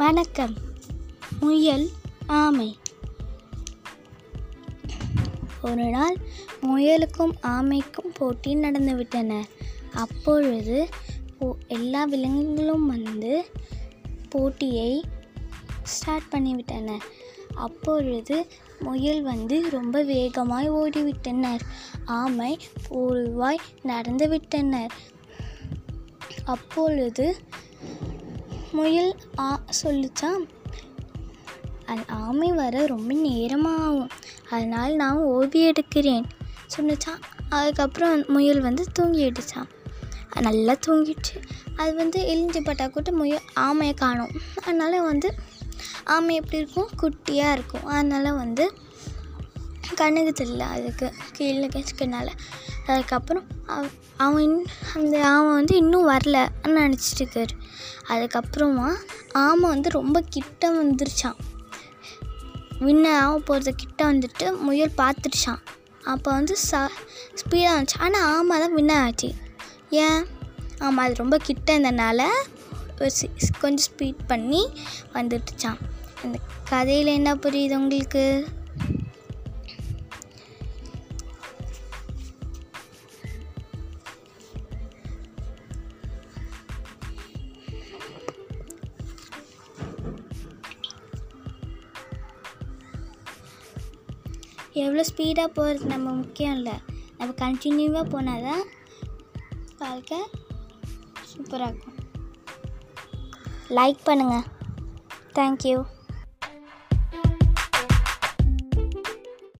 வணக்கம். முயல் ஆமை. ஒரு நாள் முயலுக்கும் ஆமைக்கும் போட்டி நடந்துவிட்டன அப்பொழுது எல்லா விலங்குகளும் வந்து போட்டியை ஸ்டார்ட் பண்ணிவிட்டன. அப்பொழுது முயல் வந்து ரொம்ப வேகமாய் ஓடிவிட்டனர். ஆமை ஒருவாய் நடந்து விட்டனர். அப்பொழுது முயல் ஆ சொல்லிச்சா? அது ஆமை வர ரொம்ப நேரமாகும். அதனால் நான் ஓவியம் எடுக்கிறேன் சொன்னிச்சான் அதுக்கப்புறம் முயல் வந்து தூங்கிடுச்சான் நல்லா தூங்கிடுச்சு. அது வந்து எழுஞ்சு பட்டா கூட முயல் ஆமையை காணும். அதனால் வந்து ஆமை எப்படி இருக்கும்? குட்டியாக இருக்கும். அதனால் வந்து கண்ணுக்கு தெரியல அதுக்கு கீழே கேட்கனால அதுக்கப்புறம் அவன் இன்- அந்த ஆமை வந்து இன்னும் வரலன்னு நினச்சிட்டு இருக்காரு. அதுக்கப்புறமா ஆமை வந்து ரொம்ப கிட்ட வந்துருச்சான் வின்ன ஆக போகிறது கிட்ட வந்துட்டு முயல் பார்த்துருச்சான் அப்போ வந்து ச ஸ்பீடாக வந்துச்சு. ஆனால் ஆமை தான் வின்ன ஆச்சு. ஏன்? ஆமாம் அது ரொம்ப கிட்ட இருந்தனால ஒரு சி- கொஞ்சம் ஸ்பீட் பண்ணி வந்துட்டுச்சான் இந்த கதையில் என்ன புரியுது உங்களுக்கு? எவ்வளோ ஸ்பீடாக போகிறது நம்ம முக்கியம் இல்லை. நம்ம கண்டினியூவாக போனால் தான் வாழ்க்கை சூப்பராக இருக்கும். லைக் பண்ணுங்கள் தேங்க்யூ